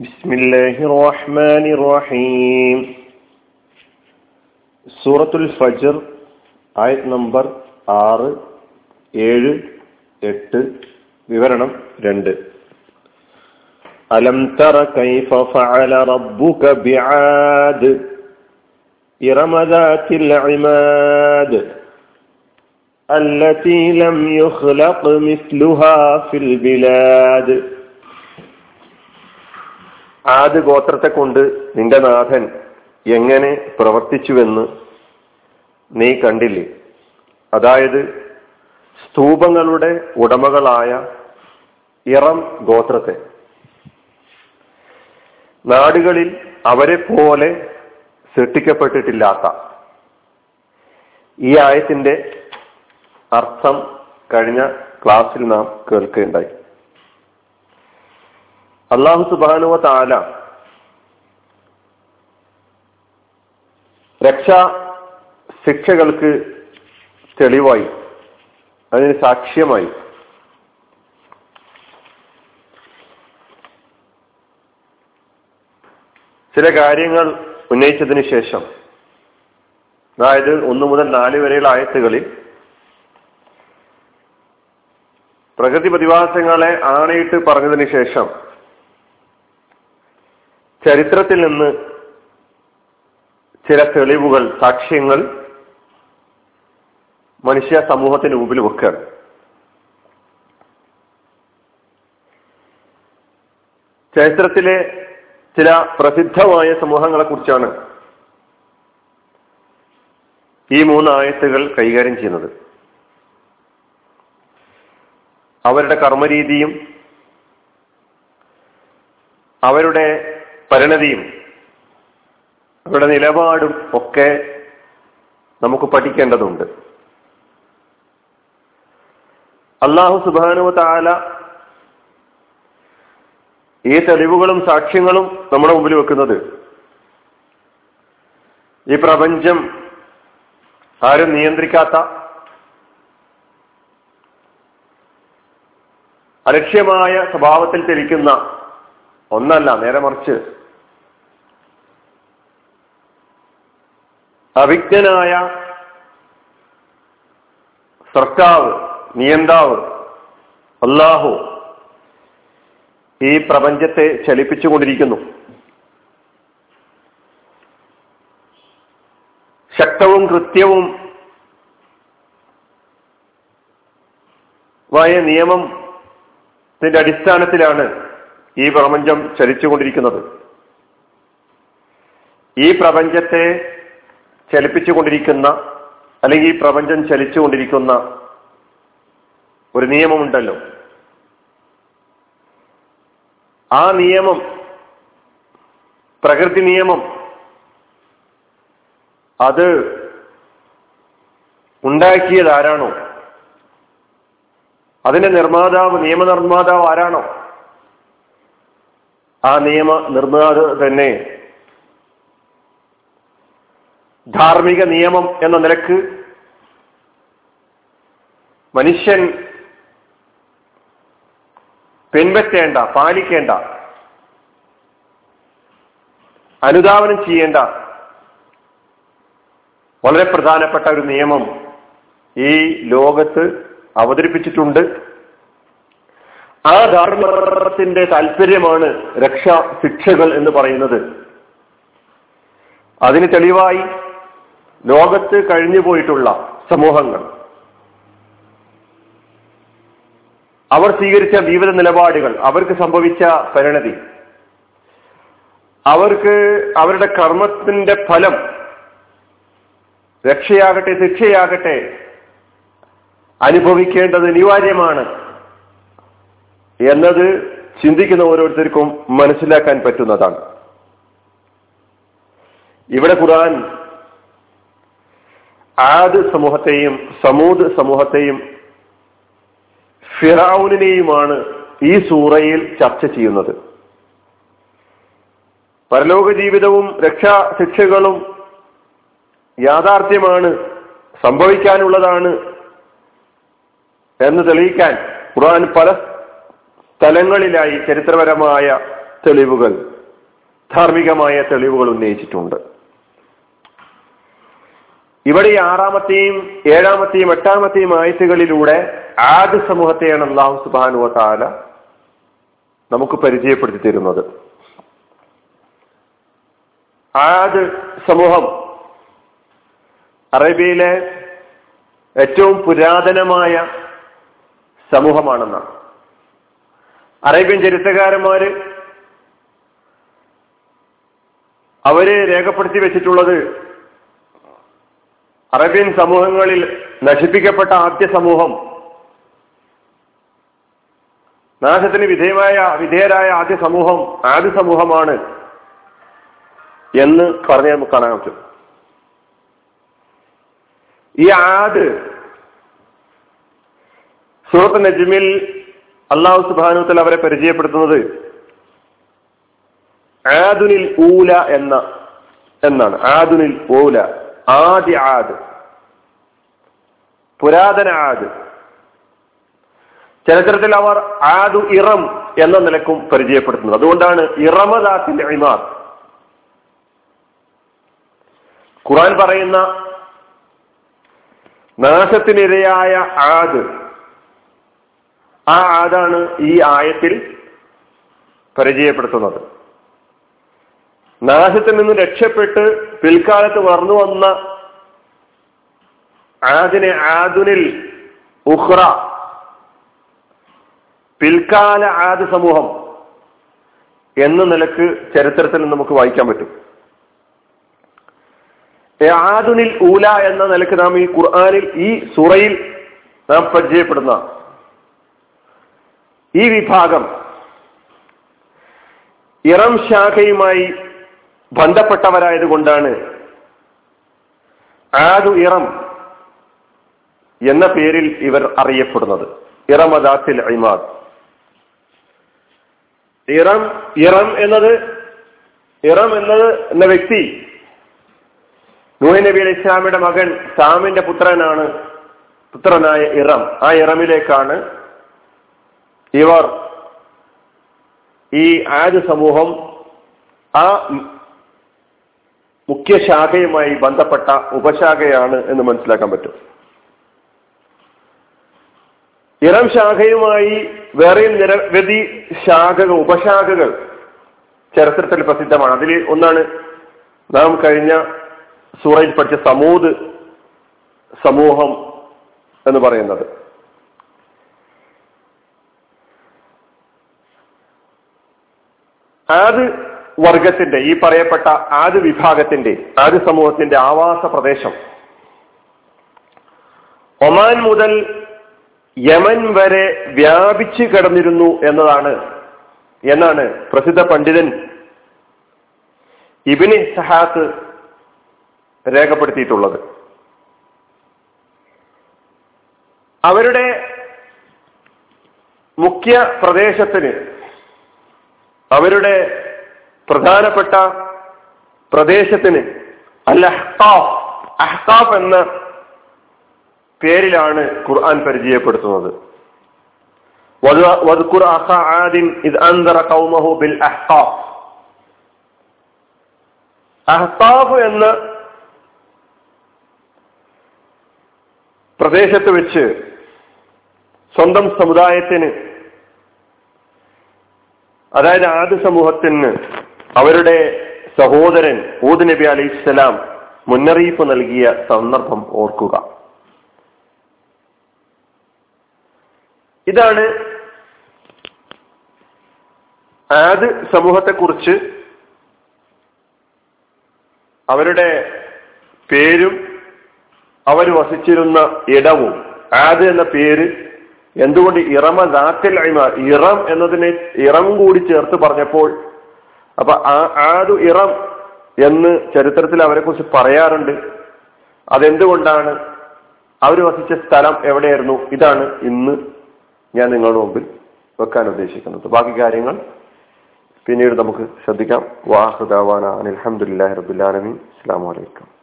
ബിസ്മില്ലാഹിറഹ്മാനിറഹീം സൂറത്തുൽ ഫജർ ആയത് നമ്പർ ആറ് ഏഴ് എട്ട് വിവരണം രണ്ട് അലം തറ കൈഫ ഫഅല റബ്ബുക ബിആദ് إرم ذات العماد التي لم يخلق مثلها في البلاد ആദ് ഗോത്രത്തെ കൊണ്ട് നിന്റെ നാഥൻ എങ്ങനെ പ്രവർത്തിച്ചുവെന്ന് നീ കണ്ടില്ലേ? അതായത് സ്തൂപങ്ങളുടെ ഉടമകളായ ഇറം ഗോത്രത്തെ. നാടുകളിൽ അവരെ പോലെ സൃഷ്ടിക്കപ്പെട്ടിട്ടില്ലാത്ത ഈ ആയത്തിന്റെ അർത്ഥം കഴിഞ്ഞ ക്ലാസ്സിൽ നാം കേൾക്കുകയുണ്ടായി അള്ളാഹു സുബാനുവ താല രക്ഷാ ശിക്ഷകൾക്ക് തെളിവായി അതിന് സാക്ഷ്യമായി. ചില കാര്യങ്ങൾ ഉന്നയിച്ചതിന് ശേഷം അതായത് ഒന്നു മുതൽ നാല് വരെയുള്ള ആയത്തുകളിൽ പ്രകൃതി പ്രതിഭാസങ്ങളെ ആണയിട്ട് പറഞ്ഞതിന് ശേഷം ചരിത്രത്തിൽ നിന്ന് ചില തെളിവുകൾ സാക്ഷ്യങ്ങൾ മനുഷ്യ സമൂഹത്തിന് മുമ്പിൽ വെക്കുകയാണ്. ചരിത്രത്തിലെ ചില പ്രസിദ്ധമായ സമൂഹങ്ങളെ കുറിച്ചാണ് ഈ മൂന്ന് ആയത്തുകൾ കൈകാര്യം ചെയ്യുന്നത്. അവരുടെ കർമ്മരീതിയും അവരുടെ പരിണതിയും അവരുടെ നിലപാടും ഒക്കെ നമുക്ക് പഠിക്കേണ്ടതുണ്ട്. അള്ളാഹു സുബാനു താല ഈ തെളിവുകളും സാക്ഷ്യങ്ങളും നമ്മുടെ മുമ്പിൽ വെക്കുന്നത് ഈ പ്രപഞ്ചം ആരും നിയന്ത്രിക്കാത്ത അലക്ഷ്യമായ സ്വഭാവത്തിൽ ചലിക്കുന്ന ഒന്നല്ല നേരെ മറിച്ച് അവിജ്ഞനായ സർക്കാവ് നിയന്താവ് അള്ളാഹു ഈ പ്രപഞ്ചത്തെ ചലിപ്പിച്ചുകൊണ്ടിരിക്കുന്നു. ശക്തവും കൃത്യവും വായ നിയമത്തിന്റെ അടിസ്ഥാനത്തിലാണ് ഈ പ്രപഞ്ചം ചലിച്ചുകൊണ്ടിരിക്കുന്നത്. ഈ പ്രപഞ്ചത്തെ ചലിപ്പിച്ചുകൊണ്ടിരിക്കുന്ന അല്ലെങ്കിൽ ഈ പ്രപഞ്ചം ചലിച്ചുകൊണ്ടിരിക്കുന്ന ഒരു നിയമമുണ്ടല്ലോ. ആ നിയമം പ്രകൃതി നിയമം അത് ഉണ്ടാക്കിയത് ആരാണോ അതിന്റെ നിർമ്മാതാവ് നിയമനിർമ്മാതാവ് ആരാണോ? ആ നിയമ നിർമ്മാതാവ് തന്നെ ധാർമ്മിക നിയമം എന്ന നിലയ്ക്ക് മനുഷ്യൻ പിൻപറ്റേണ്ട പാലിക്കേണ്ട അനുധാവനം ചെയ്യേണ്ട വളരെ പ്രധാനപ്പെട്ട ഒരു നിയമം ഈ ലോകത്ത് അവതരിപ്പിച്ചിട്ടുണ്ട്. ആ ധാർമ്മത്തിന്റെ താല്പര്യമാണ് രക്ഷാ ശിക്ഷകൾ എന്ന് പറയുന്നത്. അതിന് തെളിവായി ലോകത്ത് കഴിഞ്ഞു പോയിട്ടുള്ള സമൂഹങ്ങൾ. അവർ സ്വീകരിച്ച വിവിധ നിലപാടുകൾ അവർക്ക് സംഭവിച്ച പരിണതി അവർക്ക് അവരുടെ കർമ്മത്തിന്റെ ഫലം രക്ഷയാകട്ടെ ശിക്ഷയാകട്ടെ അനുഭവിക്കേണ്ടത് അനിവാര്യമാണ് എന്നത് ചിന്തിക്കുന്ന ഓരോരുത്തർക്കും മനസ്സിലാക്കാൻ പറ്റുന്നതാണ്. ഇവിടെ ഖുർആൻ ആദ് സമൂഹത്തെയും സമൂദ് സമൂഹത്തെയും ഫിറാവുനെയുമാണ് ഈ സൂറയിൽ ചർച്ച ചെയ്യുന്നത്. പരലോക ജീവിതവും രക്ഷാ ശിക്ഷകളും യാഥാർത്ഥ്യമാണ് സംഭവിക്കാനുള്ളതാണ് എന്ന് തെളിയിക്കാൻ ഖുർആൻ പല സ്ഥലങ്ങളിലായി ചരിത്രപരമായ തെളിവുകൾ ധാർമ്മികമായ തെളിവുകൾ ഉന്നയിച്ചിട്ടുണ്ട്. ഇവിടെ ആറാമത്തെയും ഏഴാമത്തെയും എട്ടാമത്തെയും ആയത്തുകളിലൂടെ ആദ് സമൂഹത്തെയാണ് അള്ളാഹു സുബാനു താല നമുക്ക് പരിചയപ്പെടുത്തി തരുന്നത്. ആദ് സമൂഹം അറേബ്യയിലെ ഏറ്റവും പുരാതനമായ സമൂഹമാണെന്നാണ്. അറേബ്യൻ ചരിത്രകാരന്മാര് അവരെ രേഖപ്പെടുത്തി വെച്ചിട്ടുള്ളത് അറേബ്യൻ സമൂഹങ്ങളിൽ നശിപ്പിക്കപ്പെട്ട ആദ്യ സമൂഹം. നാശത്തിന് വിധേയമായ വിധേയരായ ആദ്യ സമൂഹം ആദ്യ സമൂഹമാണ് എന്ന് പറഞ്ഞ് നമുക്ക് കാണാൻ പറ്റും. ഈ ആദ് സൂറത്ത് നജ്മിൽ അള്ളാഹു സുബാനുത്തൽ അവരെ പരിചയപ്പെടുത്തുന്നത് ആദുനിൽ ഊല എന്ന എന്നാണ്. ആദുനിൽ ഊല. ആദ്യ ആദ്. പുരാതന ആദ്. ചരിത്രത്തിൽ അവർ ആദു ഇറം എന്ന നിലക്കും പരിചയപ്പെടുത്തുന്നത്. അതുകൊണ്ടാണ് ഇറമദാത്തിന്റെ ഇമാർ ഖുറാൻ പറയുന്ന നാശത്തിനിരയായ ആദ്. ആ ആദാണ് ഈ ആയത്തിൽ പരിചയപ്പെടുത്തുന്നത്. നാശത്തിൽ നിന്ന് രക്ഷപ്പെട്ട് പിൽക്കാലത്ത് വളർന്നു വന്ന ആദിനെ ആദുനിൽ ഉഹ്റ പിൽക്കാല ആദ് സമൂഹം എന്ന നിലയ്ക്ക് ചരിത്രത്തിൽ നമുക്ക് വായിക്കാൻ പറ്റും. ആദുനിൽ ഊല എന്ന നിലയ്ക്ക് നാം ഈ ഖുർആാനിൽ ഈ സുറയിൽ നാം പരിചയപ്പെടുന്ന ഈ വിഭാഗം ഇറം ശാഖയുമായി ബന്ധപ്പെട്ടവരായതുകൊണ്ടാണ് ആദു ഇറം എന്ന പേരിൽ ഇവർ അറിയപ്പെടുന്നത്. ഇറമദാത്തിൽ ഇമാദ്. ഇറം ഇറം എന്നത് ഇറം എന്നത് എന്ന വ്യക്തി നൂഹ് നബി അലി ഇസ്ലാമിയുടെ മകൻ സാമിന്റെ പുത്രനാണ് പുത്രനായ ഇറം. ആ ഇറമിലേക്കാണ് ഇവർ ഈ ആദ്യ സമൂഹം ആ മുഖ്യ ശാഖയുമായി ബന്ധപ്പെട്ട ഉപശാഖയാണ് എന്ന് മനസ്സിലാക്കാൻ പറ്റും. ഇറം ശാഖയുമായി വേറെയും നിരവധി ശാഖകൾ ഉപശാഖകൾ ചരിത്രത്തിൽ പ്രസിദ്ധമാണ്. അതിൽ ഒന്നാണ് നാം കഴിഞ്ഞ സൂറയിൽ പഠിച്ച സമൂത് സമൂഹം എന്ന് പറയുന്നത്. ആദ് വർഗത്തിന്റെ ഈ പറയപ്പെട്ട ആദ്യ വിഭാഗത്തിന്റെ ആദ്യ സമൂഹത്തിന്റെ ആവാസ പ്രദേശം. ഒമാൻ മുതൽ യമൻ വരെ വ്യാപിച്ചു കിടന്നിരുന്നു എന്നതാണ് എന്നാണ് പ്രസിദ്ധ പണ്ഡിതൻ ഇബിന് സഹാത്ത് രേഖപ്പെടുത്തിയിട്ടുള്ളത്. അവരുടെ മുഖ്യ പ്രദേശത്തിന് അവരുടെ പ്രധാനപ്പെട്ട പ്രദേശത്തിന് അൽ അഹ്താഫ് അഹ്താഫ് എന്ന പേരിലാണ് ഖുർആൻ പരിചയപ്പെടുത്തുന്നത്. എന്ന പ്രദേശത്ത് വെച്ച് സ്വന്തം സമുദായത്തിന് അതായത് ആദ്യ സമൂഹത്തിന് അവരുടെ സഹോദരൻ ഊദ് നബി അലൈഹിസ്സലാം മുന്നറിയിപ്പ് നൽകിയ സന്ദർഭം ഓർക്കുക. ഇതാണ് ആദ് സമൂഹത്തെക്കുറിച്ച് അവരുടെ പേരും അവർ വസിച്ചിരുന്ന ഇടവും. ആദ് എന്ന പേര് എന്തുകൊണ്ട് ഇറമ ദാത്തിൽ ഇറം എന്നതിനെ ഇറം കൂടി ചേർത്ത് പറഞ്ഞപ്പോൾ അപ്പൊ ആ ആദു ഇറം എന്ന് ചരിത്രത്തിൽ അവരെ കുറിച്ച് പറയാറുണ്ട്. അതെന്തുകൊണ്ടാണ്? അവർ വസിച്ച സ്ഥലം എവിടെയായിരുന്നു? ഇതാണ് ഇന്ന് ഞാൻ നിങ്ങളുടെ മുമ്പിൽ വെക്കാൻ ഉദ്ദേശിക്കുന്നത്. ബാക്കി കാര്യങ്ങൾ പിന്നീട് നമുക്ക് ശ്രദ്ധിക്കാം. വാഹുദാവാന അലഹമുല്ലാ റബുല്ലാലമി അസ്സാം വലൈക്കും